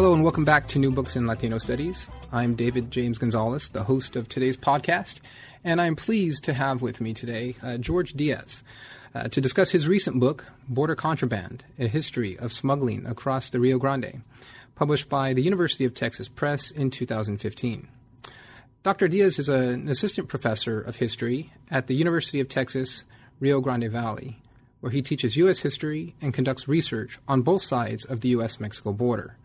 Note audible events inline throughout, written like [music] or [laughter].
Hello and welcome back to New Books in Latino Studies. I'm David James Gonzalez, the host of today's podcast, and I'm pleased to have with me today uh, George Diaz uh, to discuss his recent book, Border Contraband A History of Smuggling Across the Rio Grande, published by the University of Texas Press in 2015. Dr. Diaz is an assistant professor of history at the University of Texas, Rio Grande Valley, where he teaches U.S. history and conducts research on both sides of the U.S. Mexico border.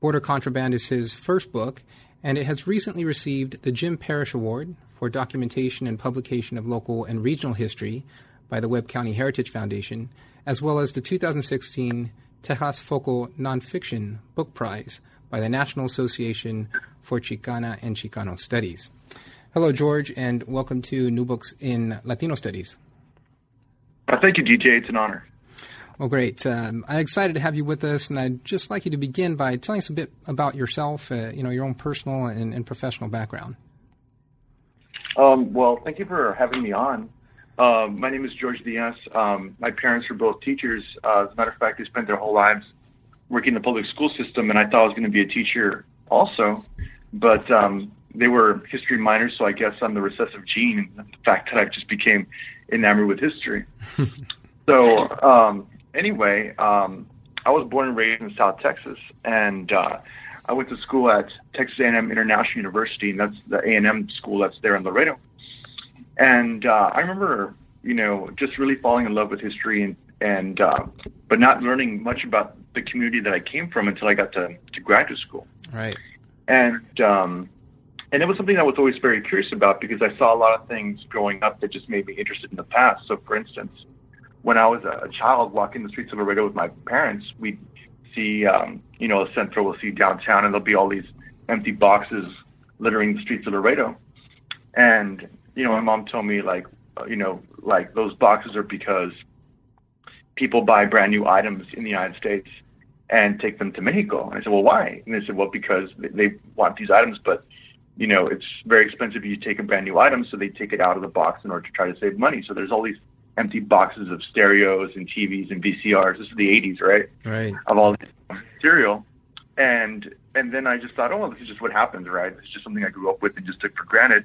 Border Contraband is his first book, and it has recently received the Jim Parrish Award for documentation and publication of local and regional history by the Webb County Heritage Foundation, as well as the 2016 Tejas Foco Nonfiction Book Prize by the National Association for Chicana and Chicano Studies. Hello, George, and welcome to New Books in Latino Studies. Uh, thank you, DJ. It's an honor. Well, great. Um, I'm excited to have you with us, and I'd just like you to begin by telling us a bit about yourself, uh, you know, your own personal and, and professional background. Um, well, thank you for having me on. Um, my name is George Diaz. Um, my parents were both teachers. Uh, as a matter of fact, they spent their whole lives working in the public school system, and I thought I was going to be a teacher also. But um, they were history minors, so I guess I'm the recessive gene, the fact that I just became enamored with history. [laughs] so um, anyway, um, I was born and raised in South Texas, and uh, I went to school at Texas A&M International University, and that's the A&M school that's there in Laredo. And uh, I remember, you know, just really falling in love with history, and and uh, but not learning much about the community that I came from until I got to, to graduate school. Right. And um, and it was something I was always very curious about because I saw a lot of things growing up that just made me interested in the past. So, for instance, when I was a child walking the streets of Laredo with my parents, we'd see, um, you know, a Central, we'll see downtown, and there'll be all these empty boxes littering the streets of Laredo. And, you know, my mom told me, like, uh, you know, like those boxes are because people buy brand new items in the United States and take them to Mexico. And I said, well, why? And they said, well, because they want these items, but you know, it's very expensive you take a brand new item, so they take it out of the box in order to try to save money. So there's all these empty boxes of stereos and TVs and VCRs. This is the 80s, right? Right. Of all this material. And and then I just thought, oh, well, this is just what happens, right? It's just something I grew up with and just took for granted.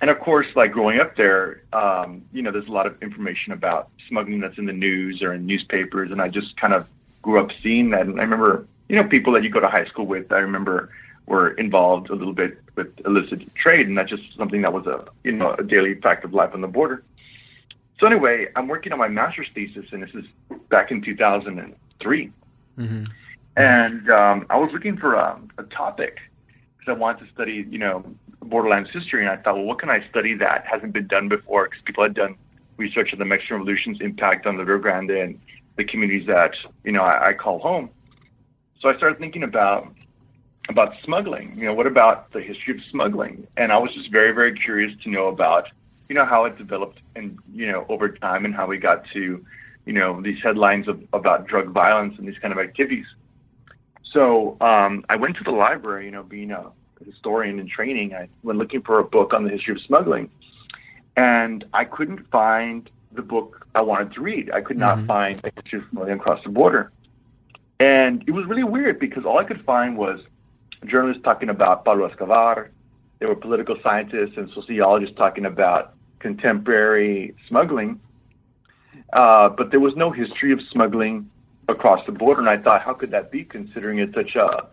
And of course, like growing up there, um, you know, there's a lot of information about smuggling that's in the news or in newspapers, and I just kind of grew up seeing that. And I remember, you know, people that you go to high school with. I remember were involved a little bit with illicit trade, and that's just something that was a you know a daily fact of life on the border. So anyway, I'm working on my master's thesis, and this is back in 2003. Mm-hmm. And um, I was looking for a, a topic because I wanted to study, you know, borderlands history, and I thought, well, what can I study that hasn't been done before? Because people had done research on the Mexican Revolution's impact on the Rio Grande and the communities that you know I, I call home. So I started thinking about about smuggling. You know, what about the history of smuggling? And I was just very, very curious to know about you know how it developed and you know over time and how we got to you know these headlines of, about drug violence and these kind of activities. So um, I went to the library, you know, being a historian in training, I went looking for a book on the history of smuggling, and I couldn't find the book I wanted to read. I could not mm-hmm. find a history of smuggling across the border, and it was really weird because all I could find was journalists talking about Pablo Escobar. There were political scientists and sociologists talking about contemporary smuggling, uh, but there was no history of smuggling across the border. And I thought, how could that be, considering it's such a,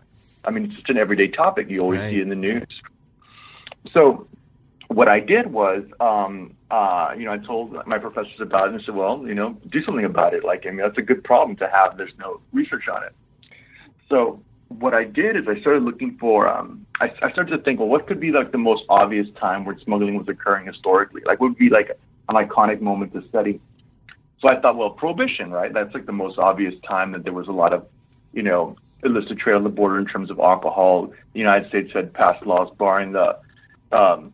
I mean, it's such an everyday topic you always right. see in the news. So what I did was, um, uh, you know, I told my professors about it and said, well, you know, do something about it. Like, I mean, that's a good problem to have. There's no research on it. So what I did is I started looking for. Um, I, I started to think, well, what could be like the most obvious time where smuggling was occurring historically? Like, what would be like an iconic moment to study? So I thought, well, prohibition, right? That's like the most obvious time that there was a lot of, you know, illicit trade on the border in terms of alcohol. The United States had passed laws barring the um,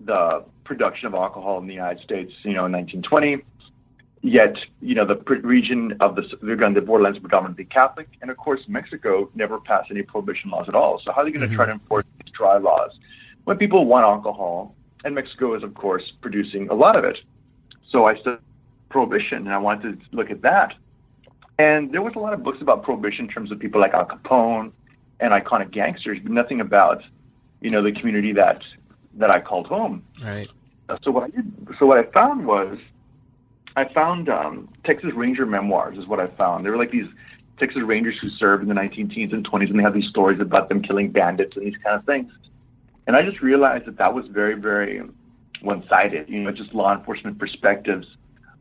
the production of alcohol in the United States, you know, in 1920. Yet, you know, the region of the the borderlands predominantly Catholic, and of course, Mexico never passed any prohibition laws at all. So how are they going to mm-hmm. try to enforce these dry laws when people want alcohol? And Mexico is, of course, producing a lot of it. So I studied prohibition, and I wanted to look at that. And there was a lot of books about prohibition in terms of people like Al Capone and iconic gangsters, but nothing about, you know, the community that that I called home. Right. So what I did, so what I found was, I found um, Texas Ranger memoirs is what I found. They were like these Texas Rangers who served in the 19 teens and 20s, and they have these stories about them killing bandits and these kind of things. And I just realized that that was very, very one-sided. You know, just law enforcement perspectives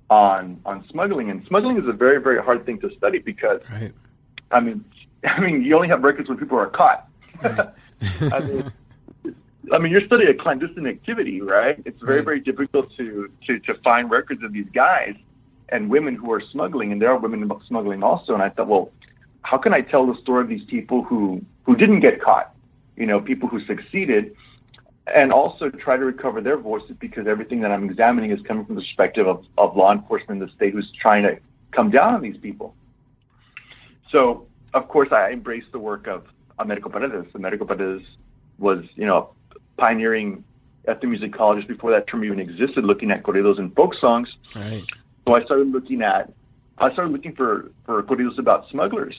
on on smuggling. And smuggling is a very, very hard thing to study because, right. I mean, [laughs] I mean, you only have records when people are caught. Right. [laughs] I mean, I mean, you're studying a clandestine activity, right? It's very, very difficult to, to, to find records of these guys and women who are smuggling, and there are women smuggling also. And I thought, well, how can I tell the story of these people who, who didn't get caught? You know, people who succeeded, and also try to recover their voices because everything that I'm examining is coming from the perspective of, of law enforcement in the state who's trying to come down on these people. So, of course, I embraced the work of Americo Paredes. Americo Paredes was, you know, pioneering ethnomusicologist before that term even existed, looking at corridos and folk songs. Right. So I started looking at, I started looking for for corridos about smugglers,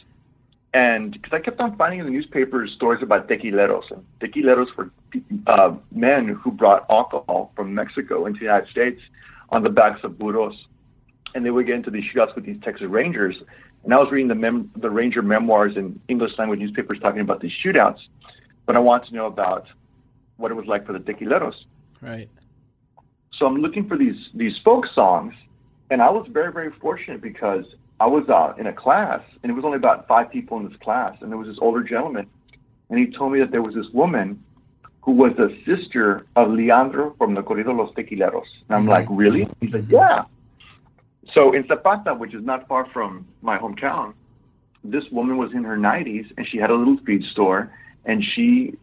and because I kept on finding in the newspapers stories about tequileros, and tequileros were uh, men who brought alcohol from Mexico into the United States on the backs of burros, and they would get into these shootouts with these Texas Rangers. And I was reading the mem- the Ranger memoirs in English language newspapers talking about these shootouts, but I wanted to know about what it was like for the tequileros. Right. So I'm looking for these these folk songs, and I was very very fortunate because I was uh, in a class, and it was only about five people in this class, and there was this older gentleman, and he told me that there was this woman who was the sister of Leandro from the Corrido Los Tequileros. And I'm mm-hmm. like, really? He said, yeah. So in Zapata, which is not far from my hometown, this woman was in her 90s, and she had a little feed store, and she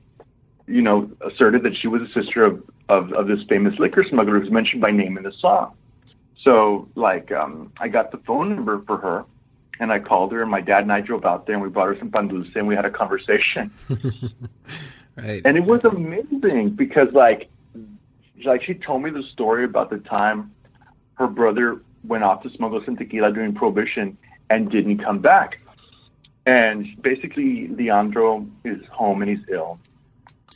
you know, asserted that she was a sister of, of, of this famous liquor smuggler who's mentioned by name in the song. So, like, um, I got the phone number for her, and I called her, and my dad and I drove out there, and we brought her some pan dulce, and we had a conversation. [laughs] right. And it was amazing because, like, like she told me the story about the time her brother went off to smuggle some tequila during Prohibition and didn't come back. And basically, Leandro is home and he's ill.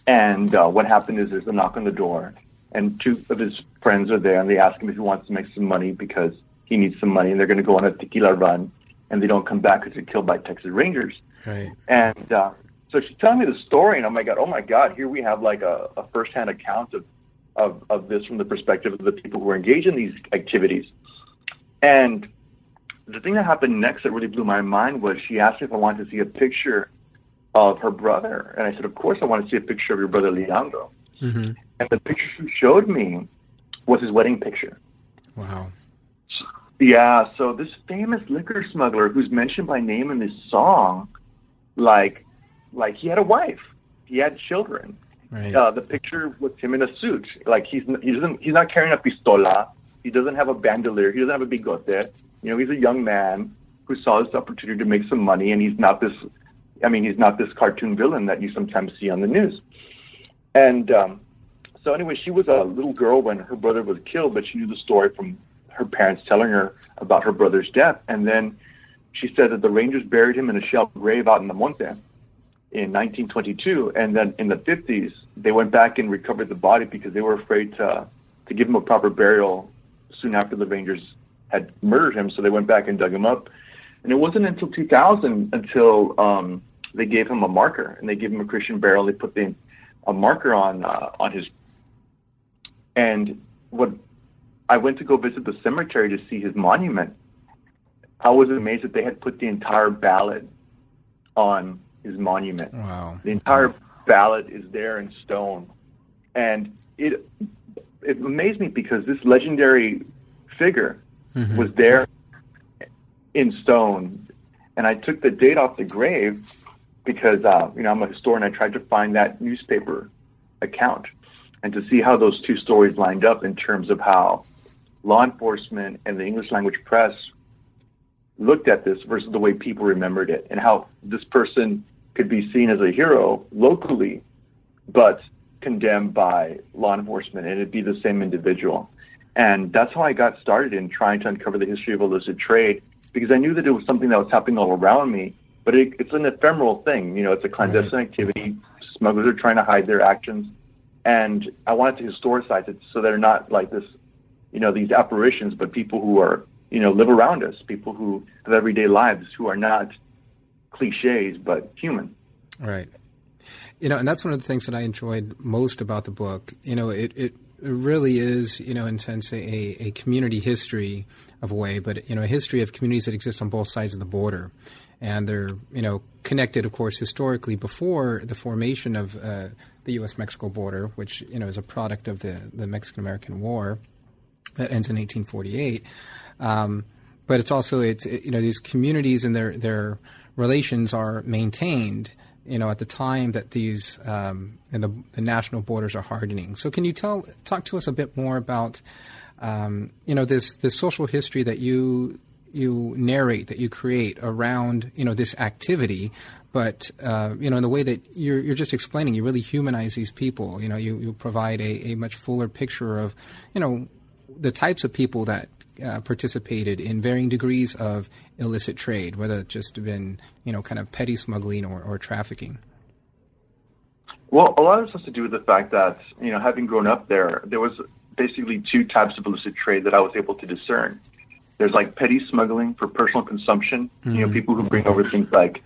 And uh, what happened is there's a knock on the door, and two of his friends are there, and they ask him if he wants to make some money because he needs some money, and they're going to go on a tequila run, and they don't come back because they're killed by Texas Rangers. Right. And uh, so she's telling me the story, and I'm like, oh my God, here we have like a, a firsthand account of, of, of this from the perspective of the people who are engaged in these activities. And the thing that happened next that really blew my mind was she asked me if I wanted to see a picture of her brother. And I said, Of course, I want to see a picture of your brother Leandro. Mm-hmm. And the picture she showed me was his wedding picture. Wow. Yeah, so this famous liquor smuggler who's mentioned by name in this song, like, like he had a wife, he had children. Right. Uh, the picture was him in a suit, like he's he doesn't he's not carrying a pistola, he doesn't have a bandolier, he doesn't have a bigote. You know, he's a young man who saw this opportunity to make some money, and he's not this I mean, he's not this cartoon villain that you sometimes see on the news. And um, so, anyway, she was a little girl when her brother was killed, but she knew the story from her parents telling her about her brother's death. And then she said that the Rangers buried him in a shell grave out in the Monte in 1922. And then in the 50s, they went back and recovered the body because they were afraid to, to give him a proper burial soon after the Rangers had murdered him. So they went back and dug him up and it wasn't until 2000 until um, they gave him a marker and they gave him a Christian burial. They put the, a marker on uh, on his. And what I went to go visit the cemetery to see his monument. I was amazed that they had put the entire ballad on his monument. Wow. The entire ballad is there in stone. And it it amazed me because this legendary figure mm-hmm. was there in stone. And I took the date off the grave because uh, you know I'm a historian. I tried to find that newspaper account and to see how those two stories lined up in terms of how law enforcement and the English language press looked at this versus the way people remembered it, and how this person could be seen as a hero locally, but condemned by law enforcement, and it'd be the same individual. And that's how I got started in trying to uncover the history of illicit trade because I knew that it was something that was happening all around me, but it, it's an ephemeral thing. You know, it's a clandestine right. activity. Smugglers are trying to hide their actions. And I wanted to historicize it so they're not like this, you know, these apparitions, but people who are, you know, live around us, people who have everyday lives who are not cliches, but human. Right. You know, and that's one of the things that I enjoyed most about the book. You know, it, it really is, you know, in a sense, a, a community history of a way, but, you know, a history of communities that exist on both sides of the border. And they're, you know, connected, of course, historically before the formation of uh, the U.S. Mexico border, which, you know, is a product of the, the Mexican American War that ends in 1848. Um, but it's also, it's, it, you know, these communities and their, their relations are maintained you know, at the time that these um, and the, the, national borders are hardening. So, can you tell talk to us a bit more about, um, you know, this this social history that you you narrate that you create around you know this activity, but uh, you know in the way that you're you're just explaining, you really humanize these people. You know, you you provide a, a much fuller picture of you know the types of people that uh, participated in varying degrees of illicit trade, whether it's just been, you know, kind of petty smuggling or, or trafficking? Well, a lot of this has to do with the fact that, you know, having grown up there, there was basically two types of illicit trade that I was able to discern. There's like petty smuggling for personal consumption, mm-hmm. you know, mm-hmm. people who bring over things like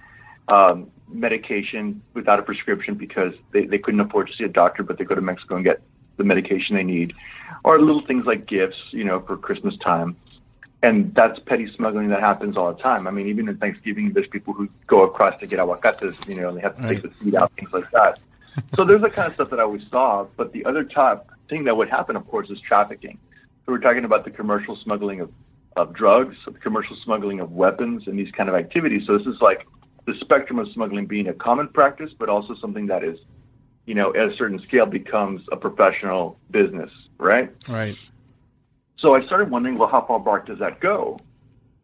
um, medication without a prescription because they, they couldn't afford to see a doctor, but they go to Mexico and get the medication they need, or little things like gifts, you know, for Christmas time. And that's petty smuggling that happens all the time. I mean, even in Thanksgiving, there's people who go across to get aguacates, you know, and they have to right. take the seed out, things like that. [laughs] so there's the kind of stuff that I always saw. But the other top thing that would happen, of course, is trafficking. So we're talking about the commercial smuggling of, of drugs, the commercial smuggling of weapons, and these kind of activities. So this is like the spectrum of smuggling being a common practice, but also something that is you know, at a certain scale becomes a professional business, right? Right. So I started wondering, well, how far back does that go?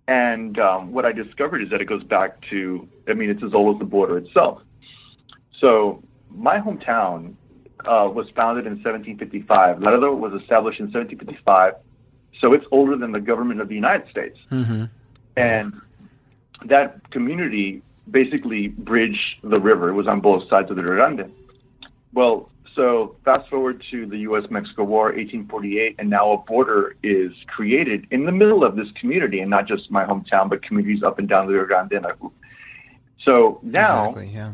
And um, what I discovered is that it goes back to, I mean, it's as old as the border itself. So my hometown uh, was founded in 1755. Laredo was established in 1755. So it's older than the government of the United States. Mm-hmm. And that community basically bridged the river. It was on both sides of the Rio Grande. Well, so fast forward to the U.S. Mexico War, 1848, and now a border is created in the middle of this community, and not just my hometown, but communities up and down the Rio Grande. So now, exactly, yeah.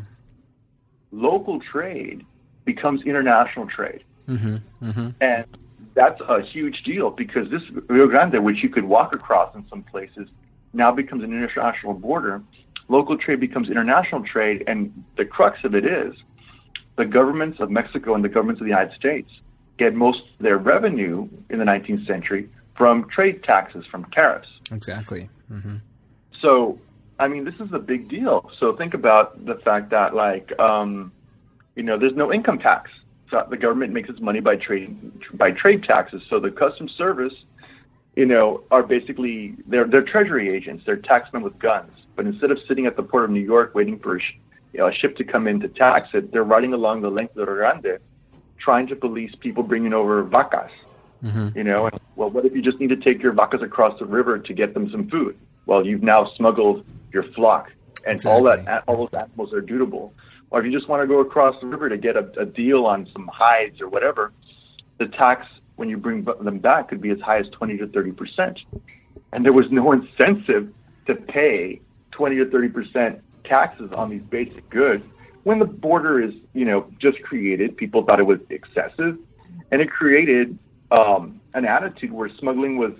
local trade becomes international trade. Mm-hmm, mm-hmm. And that's a huge deal because this Rio Grande, which you could walk across in some places, now becomes an international border. Local trade becomes international trade, and the crux of it is the governments of Mexico and the governments of the United States get most of their revenue in the 19th century from trade taxes, from tariffs. Exactly. Mm-hmm. So, I mean, this is a big deal. So think about the fact that, like, um, you know, there's no income tax. So the government makes its money by trade by trade taxes. So the customs service, you know, are basically they're they're treasury agents. They're taxmen with guns. But instead of sitting at the port of New York waiting for a you know, a ship to come in to tax it, they're riding along the length of the Grande, trying to police people bringing over vacas. Mm-hmm. You know, and, well, what if you just need to take your vacas across the river to get them some food? Well, you've now smuggled your flock, and exactly. all that all those animals are dutiable. Or if you just want to go across the river to get a, a deal on some hides or whatever, the tax when you bring them back could be as high as 20 to 30 percent. And there was no incentive to pay 20 to 30 percent taxes on these basic goods when the border is, you know, just created. People thought it was excessive, and it created um, an attitude where smuggling was,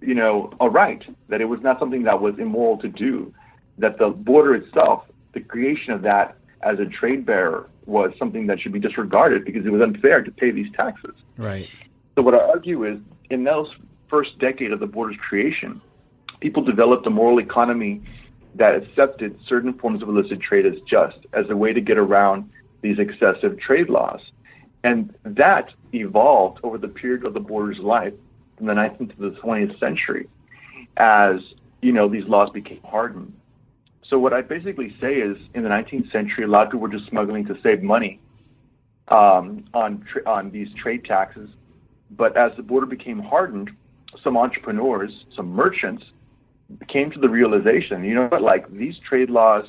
you know, a right. That it was not something that was immoral to do. That the border itself, the creation of that as a trade bearer, was something that should be disregarded because it was unfair to pay these taxes. Right. So what I argue is, in those first decade of the border's creation, people developed a moral economy that accepted certain forms of illicit trade as just, as a way to get around these excessive trade laws. And that evolved over the period of the border's life from the 19th to the 20th century as, you know, these laws became hardened. So what I basically say is in the 19th century, a lot of people were just smuggling to save money um, on, tra- on these trade taxes. But as the border became hardened, some entrepreneurs, some merchants, came to the realization, you know what, like these trade laws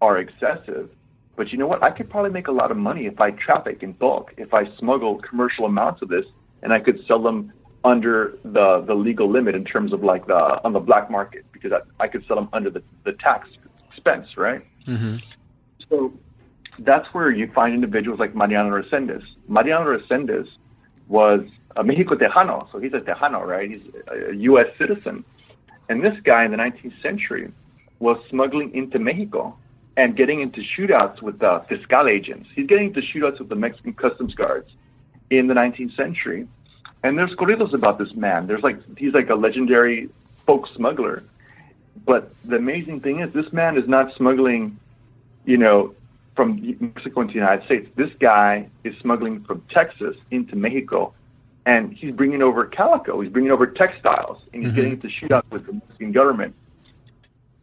are excessive, but you know what, I could probably make a lot of money if I traffic in bulk, if I smuggle commercial amounts of this, and I could sell them under the the legal limit in terms of like the on the black market because I, I could sell them under the, the tax expense, right? Mm-hmm. So that's where you find individuals like Mariano Resendez. Mariano Resendez was a Mexico Tejano, so he's a Tejano, right? He's a U.S. citizen. And this guy in the 19th century was smuggling into Mexico and getting into shootouts with the fiscal agents. He's getting into shootouts with the Mexican customs guards in the 19th century. And there's corridos about this man. There's like he's like a legendary folk smuggler. But the amazing thing is, this man is not smuggling, you know, from Mexico into the United States. This guy is smuggling from Texas into Mexico, and he's bringing over calico. He's bringing over textiles, and he's Mhm. getting into shootouts with the Mexican government.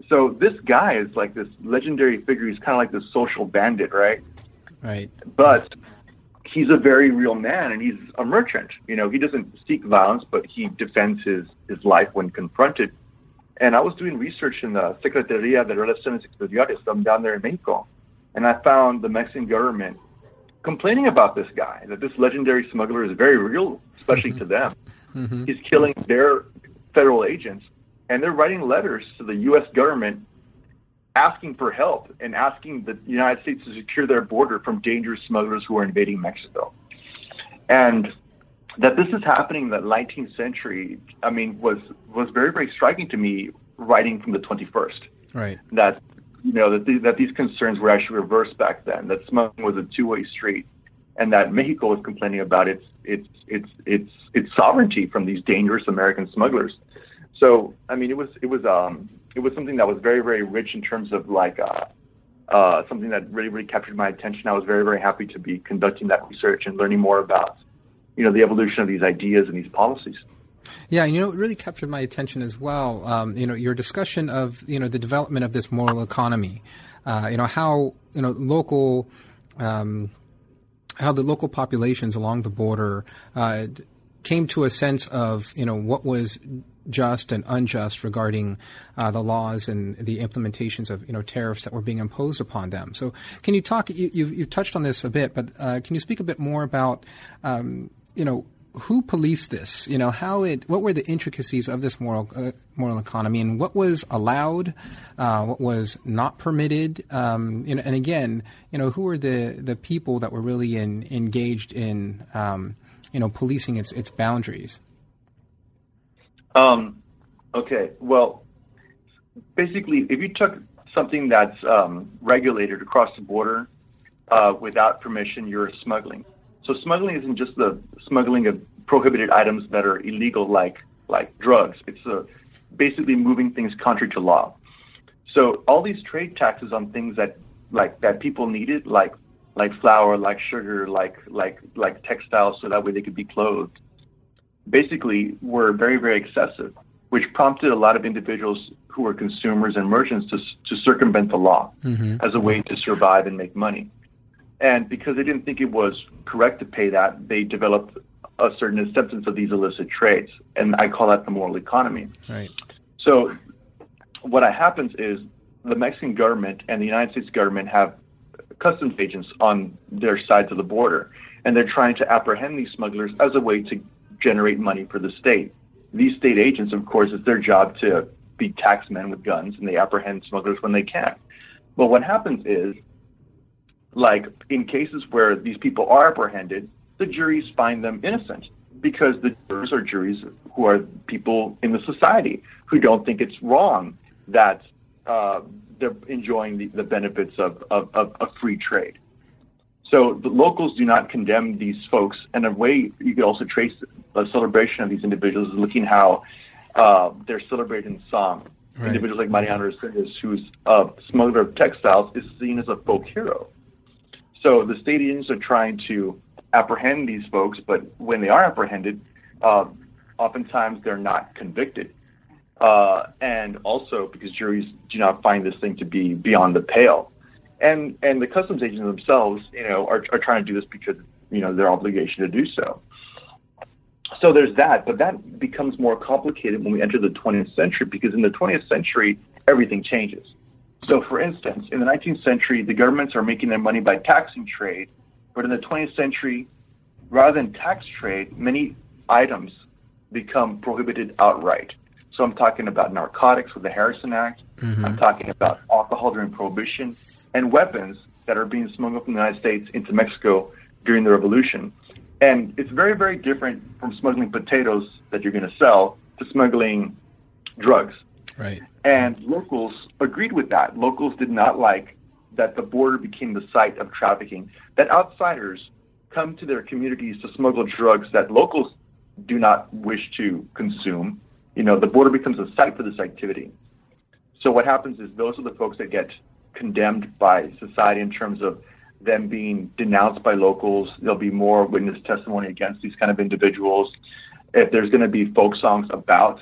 So this guy is like this legendary figure. He's kind of like this social bandit, right? Right. but he's a very real man and he's a merchant. You know, he doesn't seek violence, but he defends his, his life when confronted. And I was doing research in the Secretaría de Relaciones Exteriores. I'm down there in Mexico. And I found the Mexican government complaining about this guy, that this legendary smuggler is very real, especially to them. Mm-hmm. He's killing their federal agents. And they're writing letters to the U.S. government asking for help and asking the United States to secure their border from dangerous smugglers who are invading Mexico. And that this is happening in the 19th century, I mean, was was very very striking to me, writing from the 21st. Right. That you know that these, that these concerns were actually reversed back then. That smuggling was a two-way street, and that Mexico was complaining about its its its its its sovereignty from these dangerous American smugglers. So I mean, it was it was um it was something that was very very rich in terms of like uh, uh, something that really really captured my attention. I was very very happy to be conducting that research and learning more about you know the evolution of these ideas and these policies. Yeah, and you know, it really captured my attention as well. Um, you know, your discussion of you know the development of this moral economy. Uh, you know how you know local, um, how the local populations along the border uh, came to a sense of you know what was just and unjust regarding uh, the laws and the implementations of you know tariffs that were being imposed upon them. So, can you talk? You, you've, you've touched on this a bit, but uh, can you speak a bit more about um, you know who policed this? You know how it? What were the intricacies of this moral uh, moral economy, and what was allowed, uh, what was not permitted? Um, you know, and again, you know, who were the the people that were really in, engaged in um, you know policing its its boundaries? Um, okay, well, basically, if you took something that's um, regulated across the border uh, without permission, you're smuggling. So smuggling isn't just the smuggling of prohibited items that are illegal, like like drugs. It's uh, basically moving things contrary to law. So all these trade taxes on things that like that people needed, like like flour, like sugar, like like like textiles, so that way they could be clothed basically were very, very excessive, which prompted a lot of individuals who were consumers and merchants to, to circumvent the law Mm-hmm. as a way to survive and make money. And because they didn't think it was correct to pay that, they developed a certain acceptance of these illicit trades. And I call that the moral economy. Right. So what happens is the Mexican government and the United States government have customs agents on their sides of the border, and they're trying to apprehend these smugglers as a way to generate money for the state. These state agents, of course, it's their job to be taxmen with guns, and they apprehend smugglers when they can. But what happens is, like in cases where these people are apprehended, the juries find them innocent because the jurors are juries who are people in the society who don't think it's wrong that uh, they're enjoying the, the benefits of, of, of, of free trade. So the locals do not condemn these folks. And a way you could also trace the celebration of these individuals is looking how uh, they're celebrated in song. Right. Individuals like Mariano Resendez, who's a smuggler of textiles, is seen as a folk hero. So the agents are trying to apprehend these folks, but when they are apprehended, uh, oftentimes they're not convicted. Uh, and also because juries do not find this thing to be beyond the pale. And and the customs agents themselves, you know, are, are trying to do this because you know their obligation to do so. So there's that, but that becomes more complicated when we enter the 20th century because in the 20th century everything changes. So, for instance, in the 19th century, the governments are making their money by taxing trade, but in the 20th century, rather than tax trade, many items become prohibited outright. So I'm talking about narcotics with the Harrison Act. Mm-hmm. I'm talking about alcohol during Prohibition and weapons that are being smuggled from the United States into Mexico during the Revolution. And it's very, very different from smuggling potatoes that you're going to sell to smuggling drugs. Right. And locals agreed with that. Locals did not like that the border became the site of trafficking, that outsiders come to their communities to smuggle drugs that locals do not wish to consume you know, the border becomes a site for this activity. So what happens is those are the folks that get condemned by society in terms of them being denounced by locals. There'll be more witness testimony against these kind of individuals. If there's going to be folk songs about,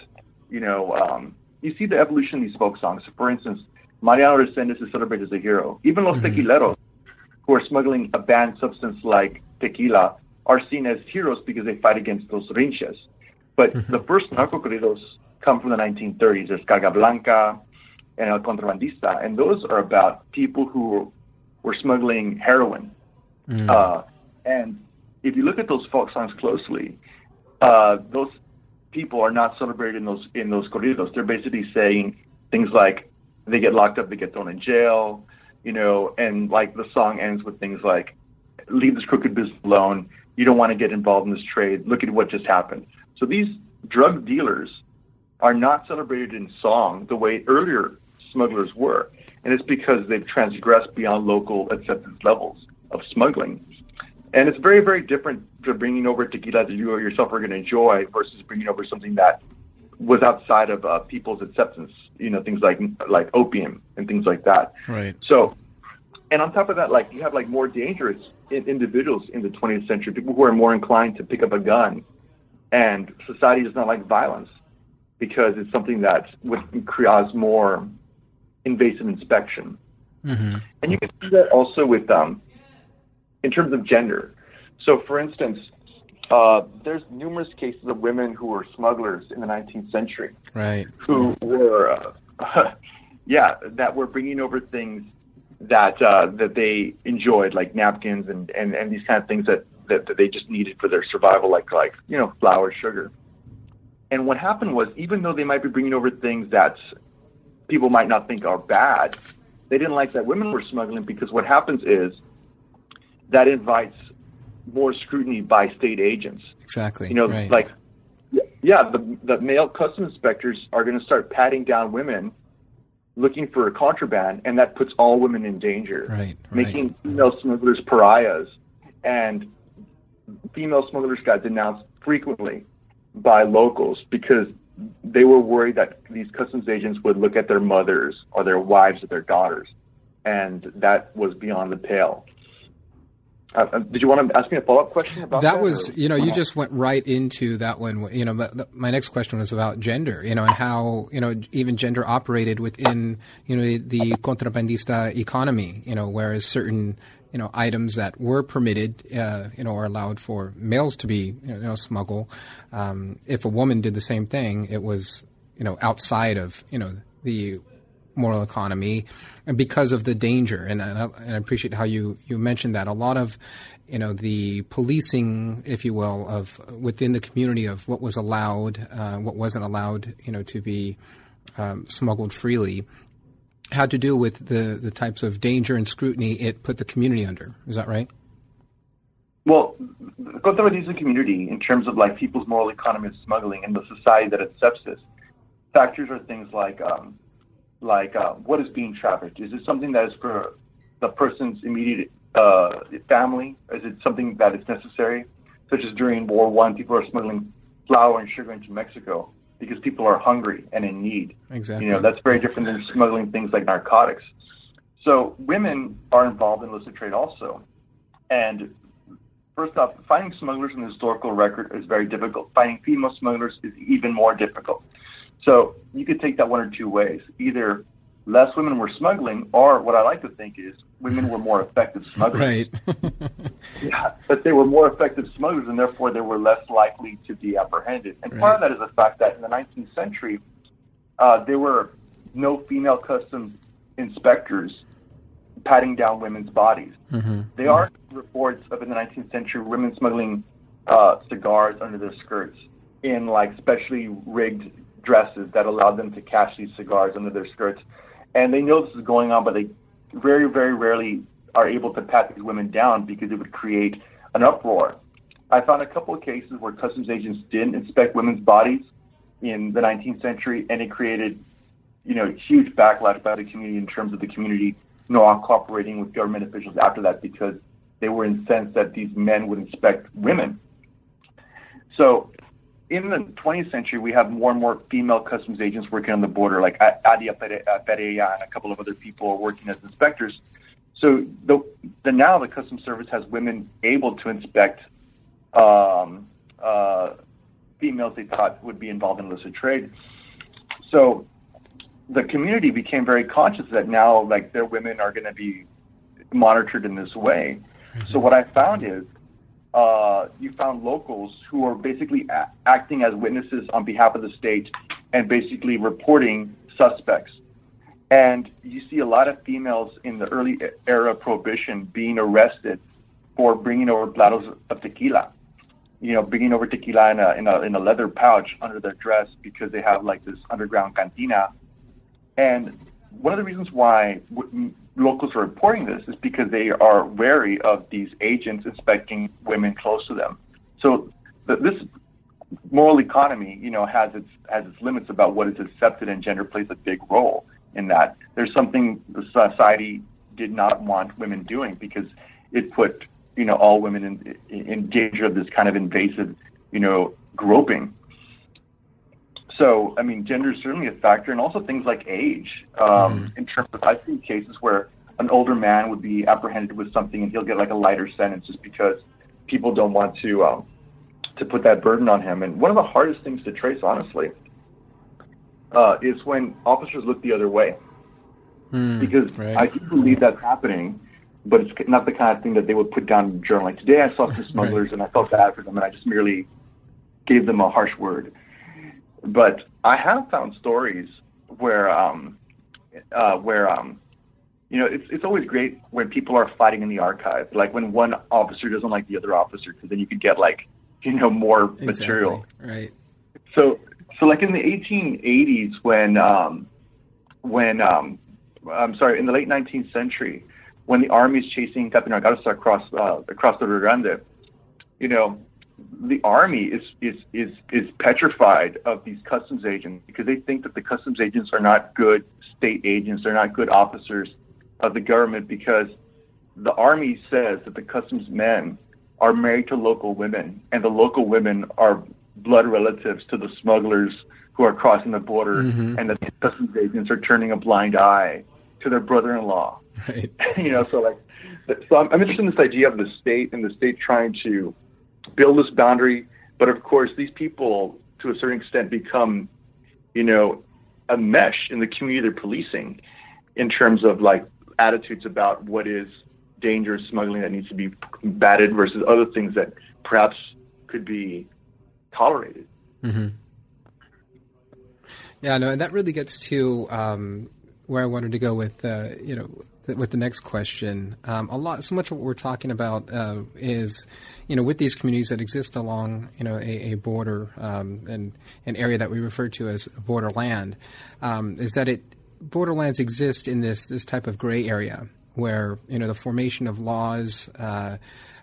you know, um, you see the evolution of these folk songs. For instance, Mariano Resendez is celebrated as a hero. Even Los mm-hmm. Tequileros, who are smuggling a banned substance like tequila, are seen as heroes because they fight against those rinches. But mm-hmm. the first narco corridos come from the 1930s. There's Carga Blanca and El Contrabandista, and those are about people who were smuggling heroin. Mm. Uh, and if you look at those folk songs closely, uh, those people are not celebrated in those in those corridos. They're basically saying things like they get locked up, they get thrown in jail, you know, and like the song ends with things like leave this crooked business alone. You don't want to get involved in this trade. Look at what just happened. So these drug dealers are not celebrated in song the way earlier smugglers were. And it's because they've transgressed beyond local acceptance levels of smuggling. And it's very, very different to bringing over tequila that you yourself are going to enjoy versus bringing over something that was outside of uh, people's acceptance. You know, things like like opium and things like that. Right. So, and on top of that, like you have like more dangerous individuals in the 20th century, people who are more inclined to pick up a gun and society does not like violence because it's something that would cause more invasive inspection. Mm-hmm. And you can see that also with, um, in terms of gender. So, for instance, uh, there's numerous cases of women who were smugglers in the 19th century, right? Who were, uh, [laughs] yeah, that were bringing over things that uh, that they enjoyed, like napkins and, and, and these kind of things that that, that they just needed for their survival, like like you know flour, sugar. And what happened was, even though they might be bringing over things that people might not think are bad, they didn't like that women were smuggling because what happens is that invites more scrutiny by state agents. Exactly. You know, right. like yeah, the the male customs inspectors are going to start patting down women looking for a contraband, and that puts all women in danger, right, right. making female smugglers pariahs. And female smugglers got denounced frequently by locals because they were worried that these customs agents would look at their mothers or their wives or their daughters, and that was beyond the pale. Uh, uh did you want to ask me a follow up question about that? That was, you know, you just went right into that one. You know, my next question was about gender, you know, and how, you know, even gender operated within, you know, the contrabandista economy, you know, whereas certain you know items that were permitted, uh, you know, or allowed for males to be you know smuggle. Um, if a woman did the same thing, it was you know outside of you know the moral economy, and because of the danger. And, and, I, and I appreciate how you you mentioned that a lot of you know the policing, if you will, of within the community of what was allowed, uh, what wasn't allowed, you know, to be um, smuggled freely had to do with the, the types of danger and scrutiny it put the community under. Is that right? Well, the contrabandista community, in terms of like people's moral economy of smuggling and the society that accepts this, factors are things like um, like uh, what is being trafficked? Is it something that is for the person's immediate uh, family? Is it something that is necessary? Such as during World War One, people are smuggling flour and sugar into Mexico because people are hungry and in need. Exactly. You know, that's very different than smuggling things like narcotics. So women are involved in illicit trade also. And first off, finding smugglers in the historical record is very difficult. Finding female smugglers is even more difficult. So you could take that one or two ways. Either less women were smuggling, or what I like to think is women were more effective smugglers. Right. [laughs] [laughs] yeah, but they were more effective smugglers, and therefore they were less likely to be apprehended. And part of that is the fact that in the 19th century, uh, there were no female customs inspectors patting down women's bodies. Mm-hmm. There are reports of in the 19th century women smuggling uh, cigars under their skirts in like specially rigged dresses that allowed them to catch these cigars under their skirts. And they know this is going on, but they very, very rarely are able to pat these women down because it would create an uproar. I found a couple of cases where customs agents didn't inspect women's bodies in the 19th century, and it created, you know, huge backlash by the community in terms of the community not cooperating with government officials after that because they were incensed that these men would inspect women. So in the 20th century, we have more and more female customs agents working on the border, like Adia Pereira and a couple of other people are working as inspectors. So the, the now the Customs Service has women able to inspect um, uh, females they thought would be involved in illicit trade. So the community became very conscious that now, like, their women are going to be monitored in this way. Mm-hmm. So what I found is uh, you found locals who are basically a- acting as witnesses on behalf of the state and basically reporting suspects. And you see a lot of females in the early era of prohibition being arrested for bringing over bottles of tequila. You know, bringing over tequila in a, in a in a leather pouch under their dress because they have like this underground cantina. And one of the reasons why locals are reporting this is because they are wary of these agents inspecting women close to them. So th- this moral economy, you know, has its has its limits about what is accepted, and gender plays a big role in that. There's something the society did not want women doing because it put you know all women in in danger of this kind of invasive, you know, groping. So, I mean, gender is certainly a factor, and also things like age. Um, mm. In terms of, I've seen cases where an older man would be apprehended with something, and he'll get like a lighter sentence just because people don't want to um, to put that burden on him. And one of the hardest things to trace, honestly, uh, is when officers look the other way, mm, because right. I do believe that's happening. But it's not the kind of thing that they would put down in a journal. Like today, I saw some [laughs] smugglers, right. and I felt bad for them, and I just merely gave them a harsh word. But I have found stories where um, uh, where um, you know it's it's always great when people are fighting in the archive, like when one officer doesn't like the other officer, because then you could get like you know more exactly. material. Right. So so like in the 1880s when um, when um, I'm sorry in the late 19th century when the army is chasing Catarino Garza across uh, across the Rio Grande, you know the army is, is is is petrified of these customs agents because they think that the customs agents are not good state agents, they're not good officers of the government because the army says that the customs men are married to local women and the local women are blood relatives to the smugglers who are crossing the border mm-hmm. and the customs agents are turning a blind eye to their brother-in-law. Right. [laughs] you know, so like so I'm, I'm interested in this idea of the state and the state trying to build this boundary. But of course, these people, to a certain extent, become, you know, a mesh in the community they're policing in terms of like attitudes about what is dangerous smuggling that needs to be combated versus other things that perhaps could be tolerated. Mm-hmm. Yeah, no, and that really gets to um, where I wanted to go with, uh, you know, with the next question. Um, a lot, so much of what we're talking about uh, is, you know, with these communities that exist along, you know, a, a border um, and an area that we refer to as borderland, um, is that it borderlands exist in this this type of gray area where you know the formation of laws. Uh,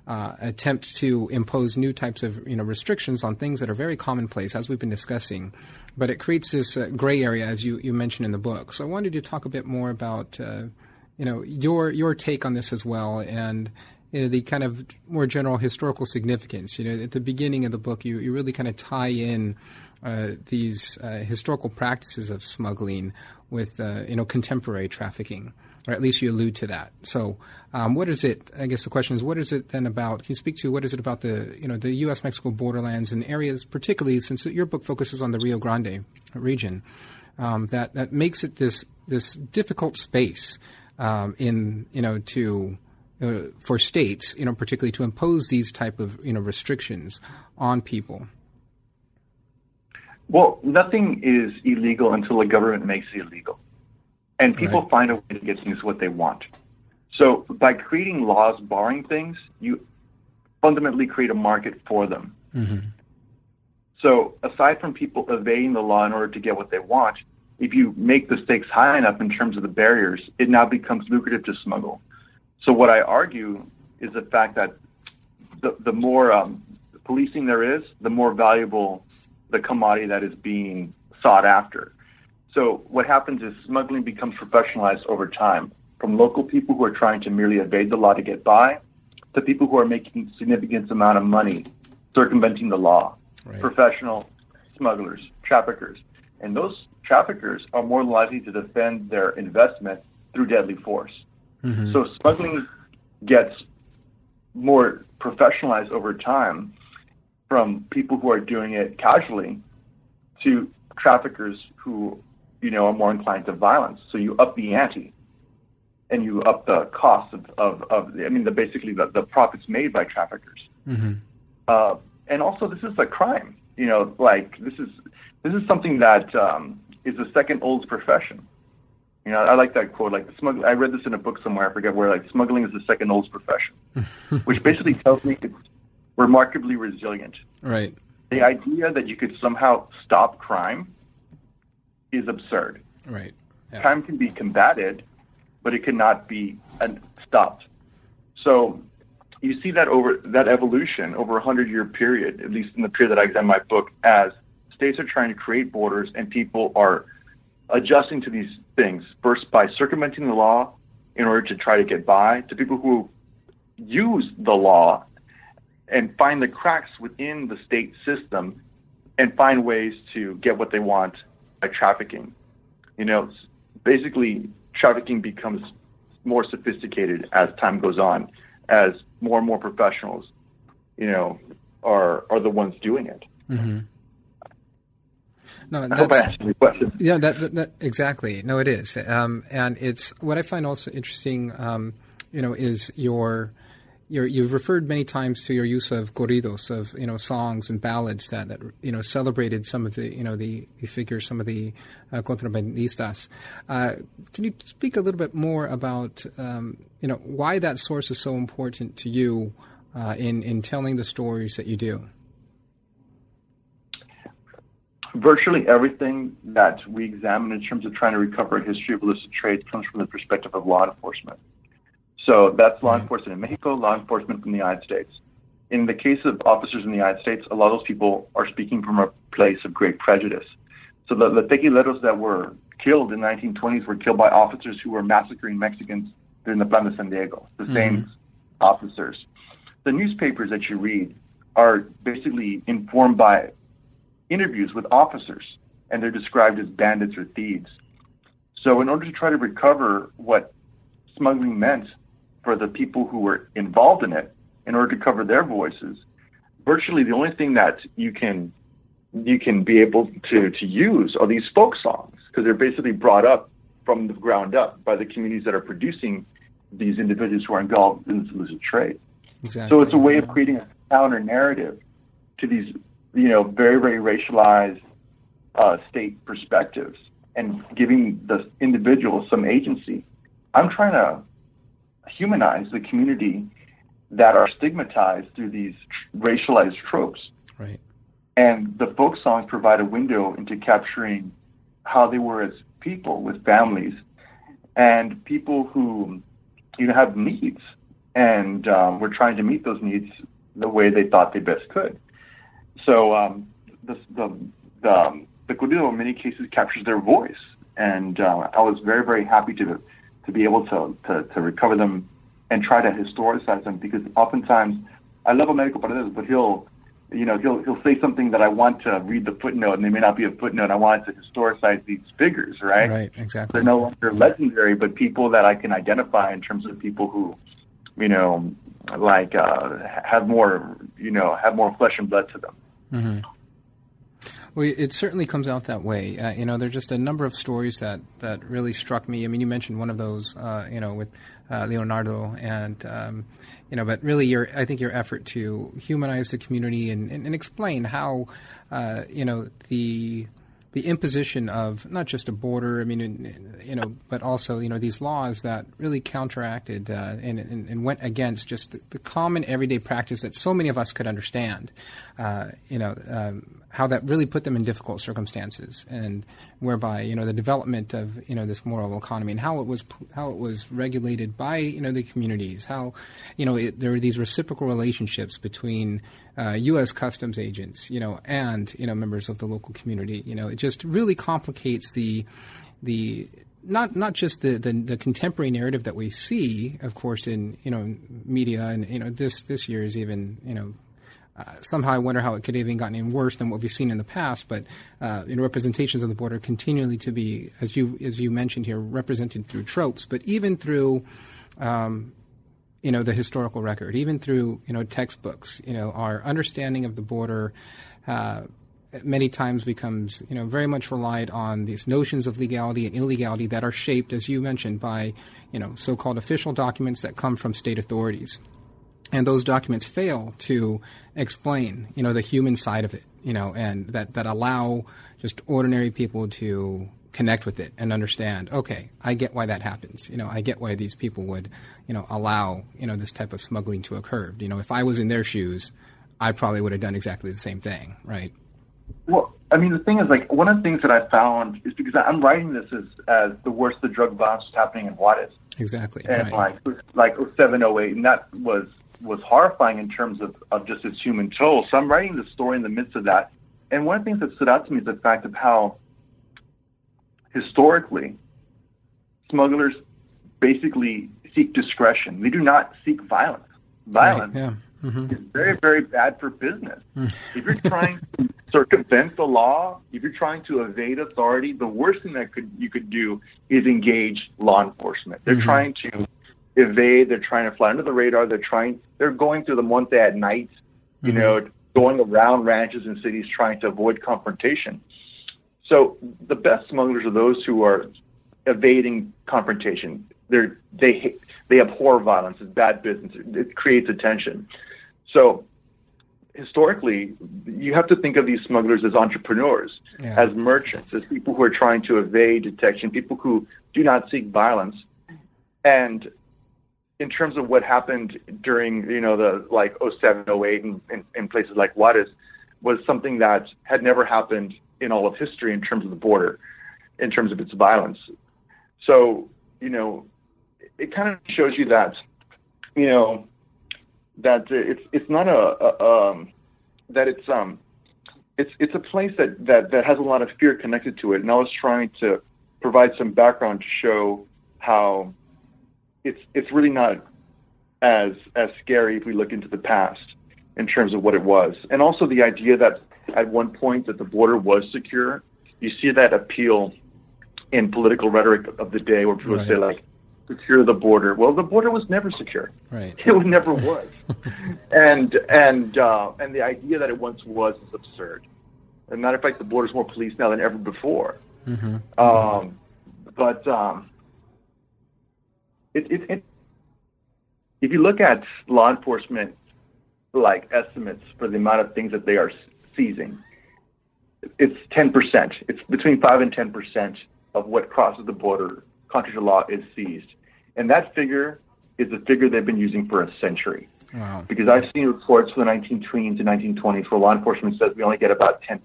uh, attempt to impose new types of you know restrictions on things that are very commonplace, as we've been discussing, but it creates this uh, gray area, as you, you mentioned in the book. So I wanted to talk a bit more about uh, you know your your take on this as well, and you know, the kind of more general historical significance. You know, at the beginning of the book, you, you really kind of tie in uh, these uh, historical practices of smuggling with, uh, you know, contemporary trafficking, or at least you allude to that. So, um, what is it? I guess the question is, what is it then about? Can you speak to what is it about the, you know, the U.S.-Mexico borderlands and areas, particularly since your book focuses on the Rio Grande region, um, that that makes it this this difficult space um, in, you know, to uh, for states, you know, particularly to impose these type of you know restrictions on people? Well, nothing is illegal until the government makes it illegal, and people right. find a way to get things what they want. So by creating laws barring things, you fundamentally create a market for them. Mm-hmm. So aside from people evading the law in order to get what they want, if you make the stakes high enough in terms of the barriers, it now becomes lucrative to smuggle. So what I argue is the fact that the, the more um, policing there is, the more valuable the commodity that is being sought after. So what happens is smuggling becomes professionalized over time, from local people who are trying to merely evade the law to get by, to people who are making significant amount of money circumventing the law, right. professional smugglers, traffickers, and those traffickers are more likely to defend their investment through deadly force. Mm-hmm. So smuggling gets more professionalized over time from people who are doing it casually to traffickers who, you know, are more inclined to violence. So you up the ante and you up the cost of, of, of I mean, the, basically the, the profits made by traffickers. Mm-hmm. Uh, and also this is a crime, you know, like this is, this is something that um, is the second oldest profession. You know, I like that quote. Like smugg- I read this in a book somewhere. I forget where. Like smuggling is the second oldest profession, [laughs] which basically tells me it's remarkably resilient. Right. The idea that you could somehow stop crime is absurd. Right. Yeah. Crime can be combated, but it cannot be stopped. So you see that over that evolution over a hundred year period, at least in the period that I examine my book, as states are trying to create borders and people are adjusting to these things, first by circumventing the law in order to try to get by, to people who use the law and find the cracks within the state system and find ways to get what they want by trafficking. You know, basically, trafficking becomes more sophisticated as time goes on, as more and more professionals, you know, are are the ones doing it. Mm-hmm. No, I hope I answered your question. Yeah, that, that, that, exactly. No, it is, um, and it's what I find also interesting. Um, you know, is your you you've referred many times to your use of corridos, of you know songs and ballads that, that you know celebrated some of the you know the, the figures, some of the uh, contrabandistas. Uh, can you speak a little bit more about um, you know why that source is so important to you uh, in in telling the stories that you do? Virtually everything that we examine in terms of trying to recover a history of illicit trade comes from the perspective of law enforcement. So that's law mm-hmm. enforcement in Mexico, law enforcement from the United States. In the case of officers in the United States, a lot of those people are speaking from a place of great prejudice. So the, the tequileros that were killed in the 1920s were killed by officers who were massacring Mexicans during the Plan de San Diego, the mm-hmm. same officers. The newspapers that you read are basically informed by interviews with officers, and they're described as bandits or thieves. So, in order to try to recover what smuggling meant for the people who were involved in it, in order to cover their voices, virtually the only thing that you can you can be able to, to use are these folk songs because they're basically brought up from the ground up by the communities that are producing these individuals who are involved in this illicit trade. Exactly. So it's a way of creating a counter narrative to these you know, very, very racialized uh, state perspectives and giving the individual some agency. I'm trying to humanize the community that are stigmatized through these racialized tropes. Right. And the folk songs provide a window into capturing how they were as people with families and people who you know have needs and um, were trying to meet those needs the way they thought they best could. So um, the the the, um, the corrido in many cases captures their voice, and uh, I was very very happy to to be able to, to to recover them and try to historicize them because oftentimes I love Americo Paredes, but he'll you know he'll he'll say something that I want to read the footnote, and they may not be a footnote. I want to historicize these figures, right? Right, exactly. They're no longer legendary, but people that I can identify in terms of people who, you know, like uh, have more, you know, have more flesh and blood to them. Mm-hmm. Well, it certainly comes out that way. Uh, you know, there's just a number of stories that, that really struck me. I mean, you mentioned one of those, uh, you know, with uh, Leonardo, and um, you know, but really, your I think your effort to humanize the community and, and, and explain how, uh, you know, the the imposition of not just a border, I mean, you know, but also you know these laws that really counteracted uh, and, and, and, went against just the, the, common everyday practice that so many of us could understand. Uh, you know, um, how that really put them in difficult circumstances, and whereby you know the development of you know this moral economy and how it was how it was regulated by you know the communities, how you know it, there were these reciprocal relationships between uh, U.S. customs agents, you know, and you know members of the local community. You know, it just really complicates the the not not just the, the, the contemporary narrative that we see, of course, in you know media, and you know this this year is even you know. Uh, somehow I wonder how it could have even gotten any worse than what we've seen in the past. But uh, you know, representations of the border continually to be, as you as you mentioned here, represented through tropes, but even through um, you know, the historical record, even through, you know, textbooks. You know, our understanding of the border uh, many times becomes, you know, very much relied on these notions of legality and illegality that are shaped, as you mentioned, by, you know, so-called official documents that come from state authorities. And those documents fail to explain, you know, the human side of it, you know, and that, that allow just ordinary people to connect with it and understand, okay, I get why that happens. You know, I get why these people would, you know, allow, you know, this type of smuggling to occur. You know, if I was in their shoes, I probably would have done exactly the same thing, right? Well, I mean, the thing is, like, one of the things that I found is because I'm writing this as, as the worst the drug violence is happening in Juarez. Exactly. And right. like, like 0708, and that was was horrifying in terms of, of just its human toll. So I'm writing the story in the midst of that. And one of the things that stood out to me is the fact of how historically, smugglers basically seek discretion. They do not seek violence. Violence right, yeah. mm-hmm. is very, very bad for business. Mm. if you're trying to [laughs] circumvent the law, if you're trying to evade authority, the worst thing that could you could do is engage law enforcement. They're mm-hmm. trying to evade. They're trying to fly under the radar. They're trying. They're going through the monte at night. You mm-hmm. know, going around ranches and cities trying to avoid confrontation. So the best smugglers are those who are evading confrontation. They're, they they abhor violence. It's bad business. It creates attention. So historically, you have to think of these smugglers as entrepreneurs, yeah. as merchants, as people who are trying to evade detection, people who do not seek violence. And in terms of what happened during, you know, the like 07, 08 in, in, in places like Juarez was something that had never happened in all of history in terms of the border, in terms of its violence. So, you know, it kind of shows you that, you know, that it's it's not a, a um, that it's um it's it's a place that, that that has a lot of fear connected to it, and I was trying to provide some background to show how it's it's really not as as scary if we look into the past in terms of what it was, and also the idea that at one point that the border was secure. You see that appeal in political rhetoric of the day where people right. say like secure the border. Well, the border was never secure. Right. [laughs] It never was. [laughs] and and uh, and the idea that it once was is absurd. As a matter of fact, the border is more police now than ever before. Mm-hmm. Um, but um, it, it, it, if you look at law enforcement like estimates for the amount of things that they are seizing. It's 10%. It's between 5 and 10% of what crosses the border, contrary to law, is seized. And that figure is the figure they've been using for a century. Wow. Because I've seen reports from the 1920s and 1920s where law enforcement says we only get about 10%.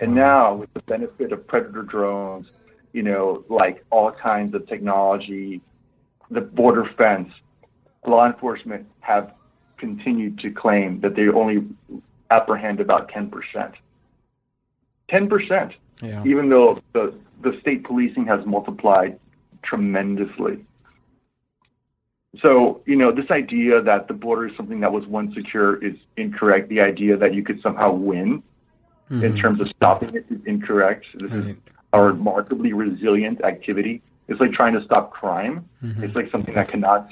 And wow. now, with the benefit of predator drones, you know, like all kinds of technology, the border fence, law enforcement have continued to claim that they only apprehend about 10%. 10%, yeah. even though the, the state policing has multiplied tremendously. so, you know, this idea that the border is something that was once secure is incorrect. The idea that you could somehow win mm-hmm. in terms of stopping it is incorrect. This right. is a remarkably resilient activity. It's like trying to stop crime. Mm-hmm. It's like something that cannot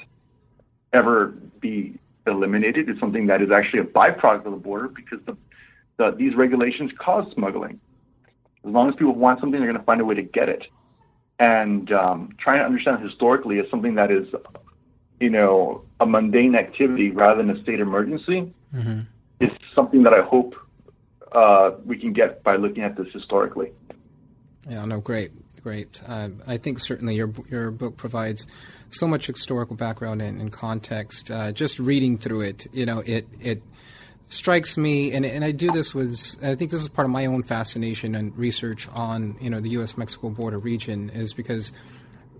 ever be eliminated. It's something that is actually a byproduct of the border because the, the, these regulations cause smuggling. As long as people want something, they're going to find a way to get it. And um, trying to understand historically is something that is you know, a mundane activity rather than a state emergency mm-hmm. is something that I hope uh, we can get by looking at this historically. Yeah, no, great, great. Uh, I think certainly your your book provides so much historical background and, and context. Uh, just reading through it, you know, it it strikes me, and and I do this was I think this is part of my own fascination and research on you know the U.S. Mexico border region is because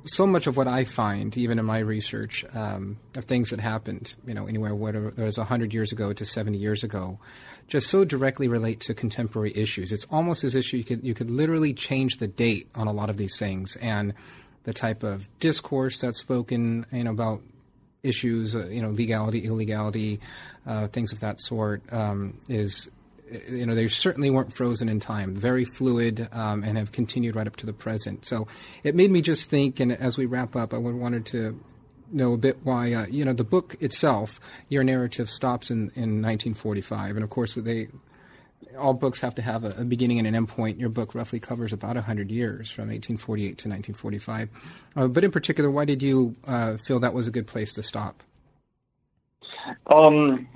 so much of what I find, even in my research, um, of things that happened, you know, anywhere whether it was 100 years ago to 70 years ago, just so directly relate to contemporary issues. It's almost as if you could you could literally change the date on a lot of these things and the type of discourse that's spoken, you know, about issues, uh, you know, legality, illegality, uh, things of that sort um, is you know, they certainly weren't frozen in time, very fluid, um, and have continued right up to the present. So it made me just think, and as we wrap up, I wanted to know a bit why, uh, you know, the book itself, your narrative stops in, in 1945. And of course, they all books have to have a, a beginning and an end point. Your book roughly covers about 100 years from 1848 to 1945. Uh, but in particular, why did you uh, feel that was a good place to stop? Um,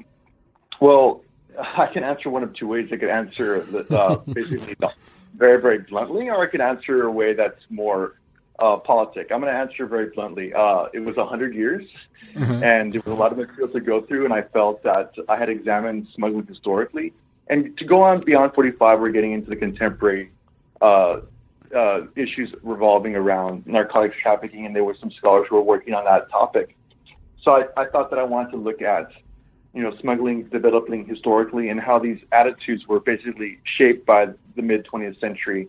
well, I can answer one of two ways. I could answer uh, [laughs] basically very, very bluntly, or I could answer a way that's more uh, politic. I'm going to answer very bluntly. Uh, it was 100 years, mm-hmm. and there was a lot of material to go through, and I felt that I had examined smuggling historically. And to go on beyond 45, we're getting into the contemporary uh, uh, issues revolving around narcotics trafficking, and there were some scholars who were working on that topic. So I, I thought that I wanted to look at you know, smuggling developing historically and how these attitudes were basically shaped by the mid 20th century,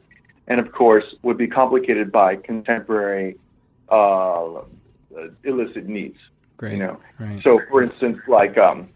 and of course would be complicated by contemporary uh, illicit needs. Great. You know, right. so for instance, like um,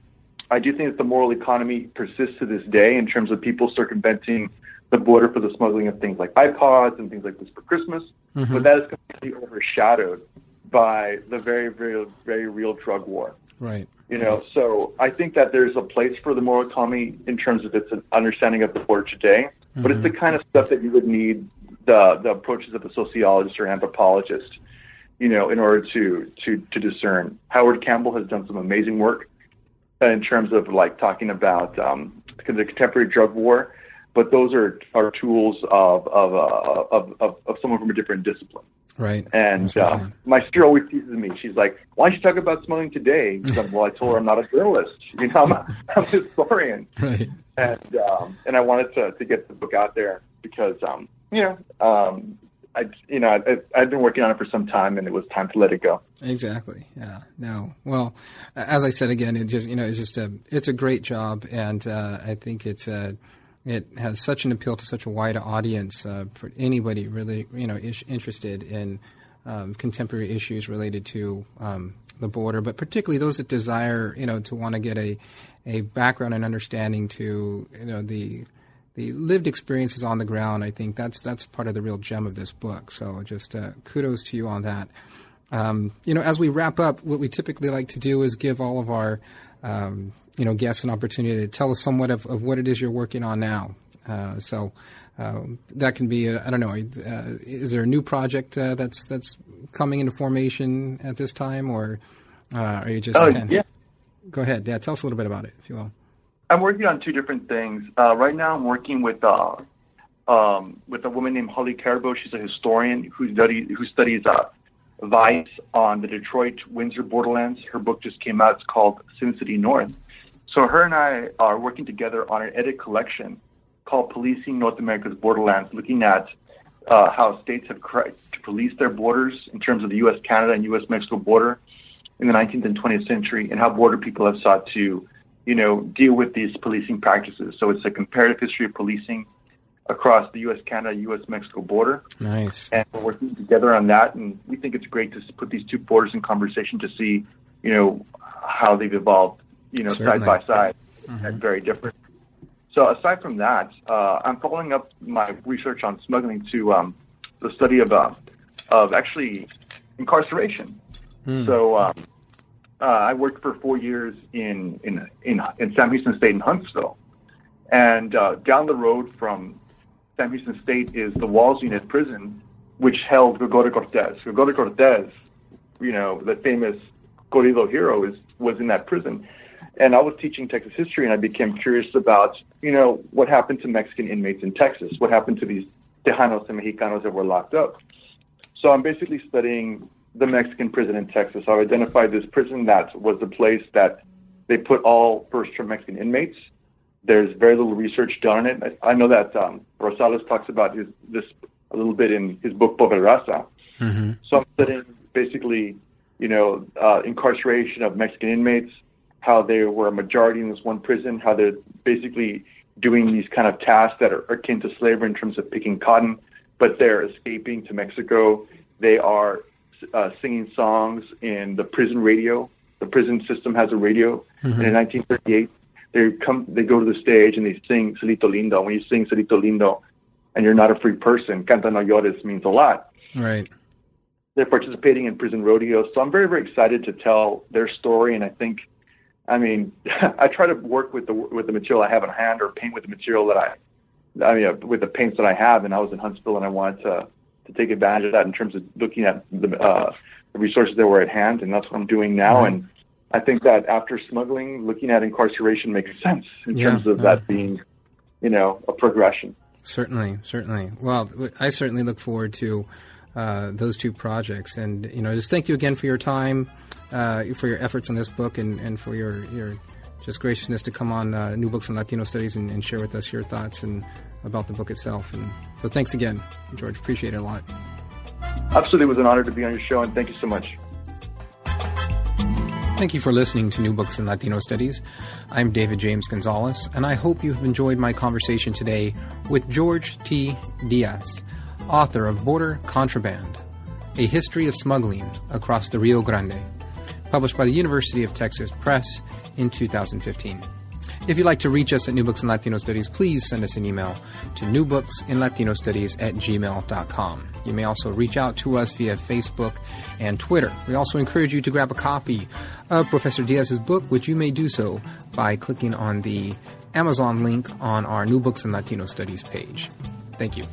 I do think that the moral economy persists to this day in terms of people circumventing the border for the smuggling of things like iPods and things like this for Christmas, mm-hmm. but that is completely overshadowed by the very, very, very real drug war. Right. You know, so I think that there's a place for the moral economy in terms of its understanding of the border today, mm-hmm. but it's the mm-hmm. kind of stuff that you would need the the approaches of a sociologist or anthropologist, you know, in order to to to discern. Howard Campbell has done some amazing work in terms of like talking about um, the contemporary drug war, but those are are tools of of uh, of, of, of someone from a different discipline. Right. And uh, my sister always teases me. She's like, "Why don't you talk about smuggling today?" Well, I told her I'm not a journalist. [laughs] You know, I'm a, I'm a historian. [laughs] Right. And um, and I wanted to to get the book out there because um, you know um, I you know I, I've been working on it for some time and it was time to let it go. Exactly. Yeah. No. Well, as I said again, it just you know it's just a it's a great job and uh, I think it's a it has such an appeal to such a wide audience uh, for anybody really, you know, ish, interested in um, contemporary issues related to um, the border, but particularly those that desire, you know, to want to get a a background and understanding to, you know, the the lived experiences on the ground. I think that's that's part of the real gem of this book. So just uh, kudos to you on that. Um, you know, as we wrap up, what we typically like to do is give all of our um, you know guests an opportunity to tell us somewhat of, of what it is you're working on now. Uh, so uh, that can be I don't know. Uh, is there a new project uh, that's that's coming into formation at this time, or uh, are you just? Oh, yeah. Go ahead. Yeah, tell us a little bit about it, if you will. I'm working on two different things. Uh, right now, I'm working with um, with a woman named Holly Karibo. She's a historian who studies who studies vice on the Detroit Windsor borderlands. Her book just came out. It's called Sin City North. So her and I are working together on an edit collection called Policing North America's Borderlands, looking at uh, how states have tried to police their borders in terms of the U.S. Canada and U.S. Mexico border in the 19th and 20th century, and how border people have sought to, you know, deal with these policing practices. So it's a comparative history of policing across the U.S. Canada U.S. Mexico border. Nice. And we're working together on that, and we think it's great to put these two borders in conversation to see you know, how they've evolved, you know, Certainly. side by side, and very different. So aside from that, uh, I'm following up my research on smuggling to um, the study of uh, of actually incarceration. So um, uh, I worked for four years in in in, in Sam Houston State in Huntsville, and uh, down the road from Sam Houston State is the Walls Unit Prison, which held Gregorio Cortez. Gregorio Cortez, you know, the famous corrido hero, is was in that prison. And I was teaching Texas history, and I became curious about, you know, what happened to Mexican inmates in Texas? What happened to these Tejanos and Mexicanos that were locked up? So I'm basically studying the Mexican prison in Texas. I've identified this prison that was the place that they put all first-term Mexican inmates. There's very little research done on it. I know that um, Rosales talks about his, this a little bit in his book Pobre Raza. So I'm studying basically, you know, uh, incarceration of Mexican inmates, how they were a majority in this one prison, how they're basically doing these kind of tasks that are akin to slavery in terms of picking cotton, but they're escaping to Mexico. They are uh, singing songs in the prison radio. The prison system has a radio. And in 1938, they come, they go to the stage and they sing Cielito Lindo. When you sing Cielito Lindo, and you're not a free person, Canta no llores means a lot Right. they're participating in prison rodeos. So I'm very, very excited to tell their story. And I think, I mean, [laughs] I try to work with the with the material I have in hand, or paint with the material that I, I mean, uh, with the paints that I have. And I was in Huntsville, and I wanted to to take advantage of that in terms of looking at the, uh, the resources that were at hand, and that's what I'm doing now. Right. And I think that after smuggling, looking at incarceration makes sense in Yeah, terms of yeah. that being, you know, a progression. Certainly, certainly. Well, I certainly look forward to uh, those two projects, and you know, just thank you again for your time, uh, for your efforts on this book, and, and for your your just graciousness to come on uh, New Books in Latino Studies and, and share with us your thoughts and about the book itself. And so, thanks again, George. Appreciate it a lot. Absolutely, it was an honor to be on your show, and thank you so much. Thank you for listening to New Books in Latino Studies. I'm David James Gonzalez, and I hope you've enjoyed my conversation today with George T. Diaz, author of Border Contraband A History of Smuggling Across the Rio Grande, published by the University of Texas Press in 2015. If you'd like to reach us at New Books in Latino Studies, please send us an email to newbooksinlatinostudies at gmail.com. You may also reach out to us via Facebook and Twitter. We also encourage you to grab a copy of Professor Diaz's book, which you may do so by clicking on the Amazon link on our New Books in Latino Studies page. Thank you.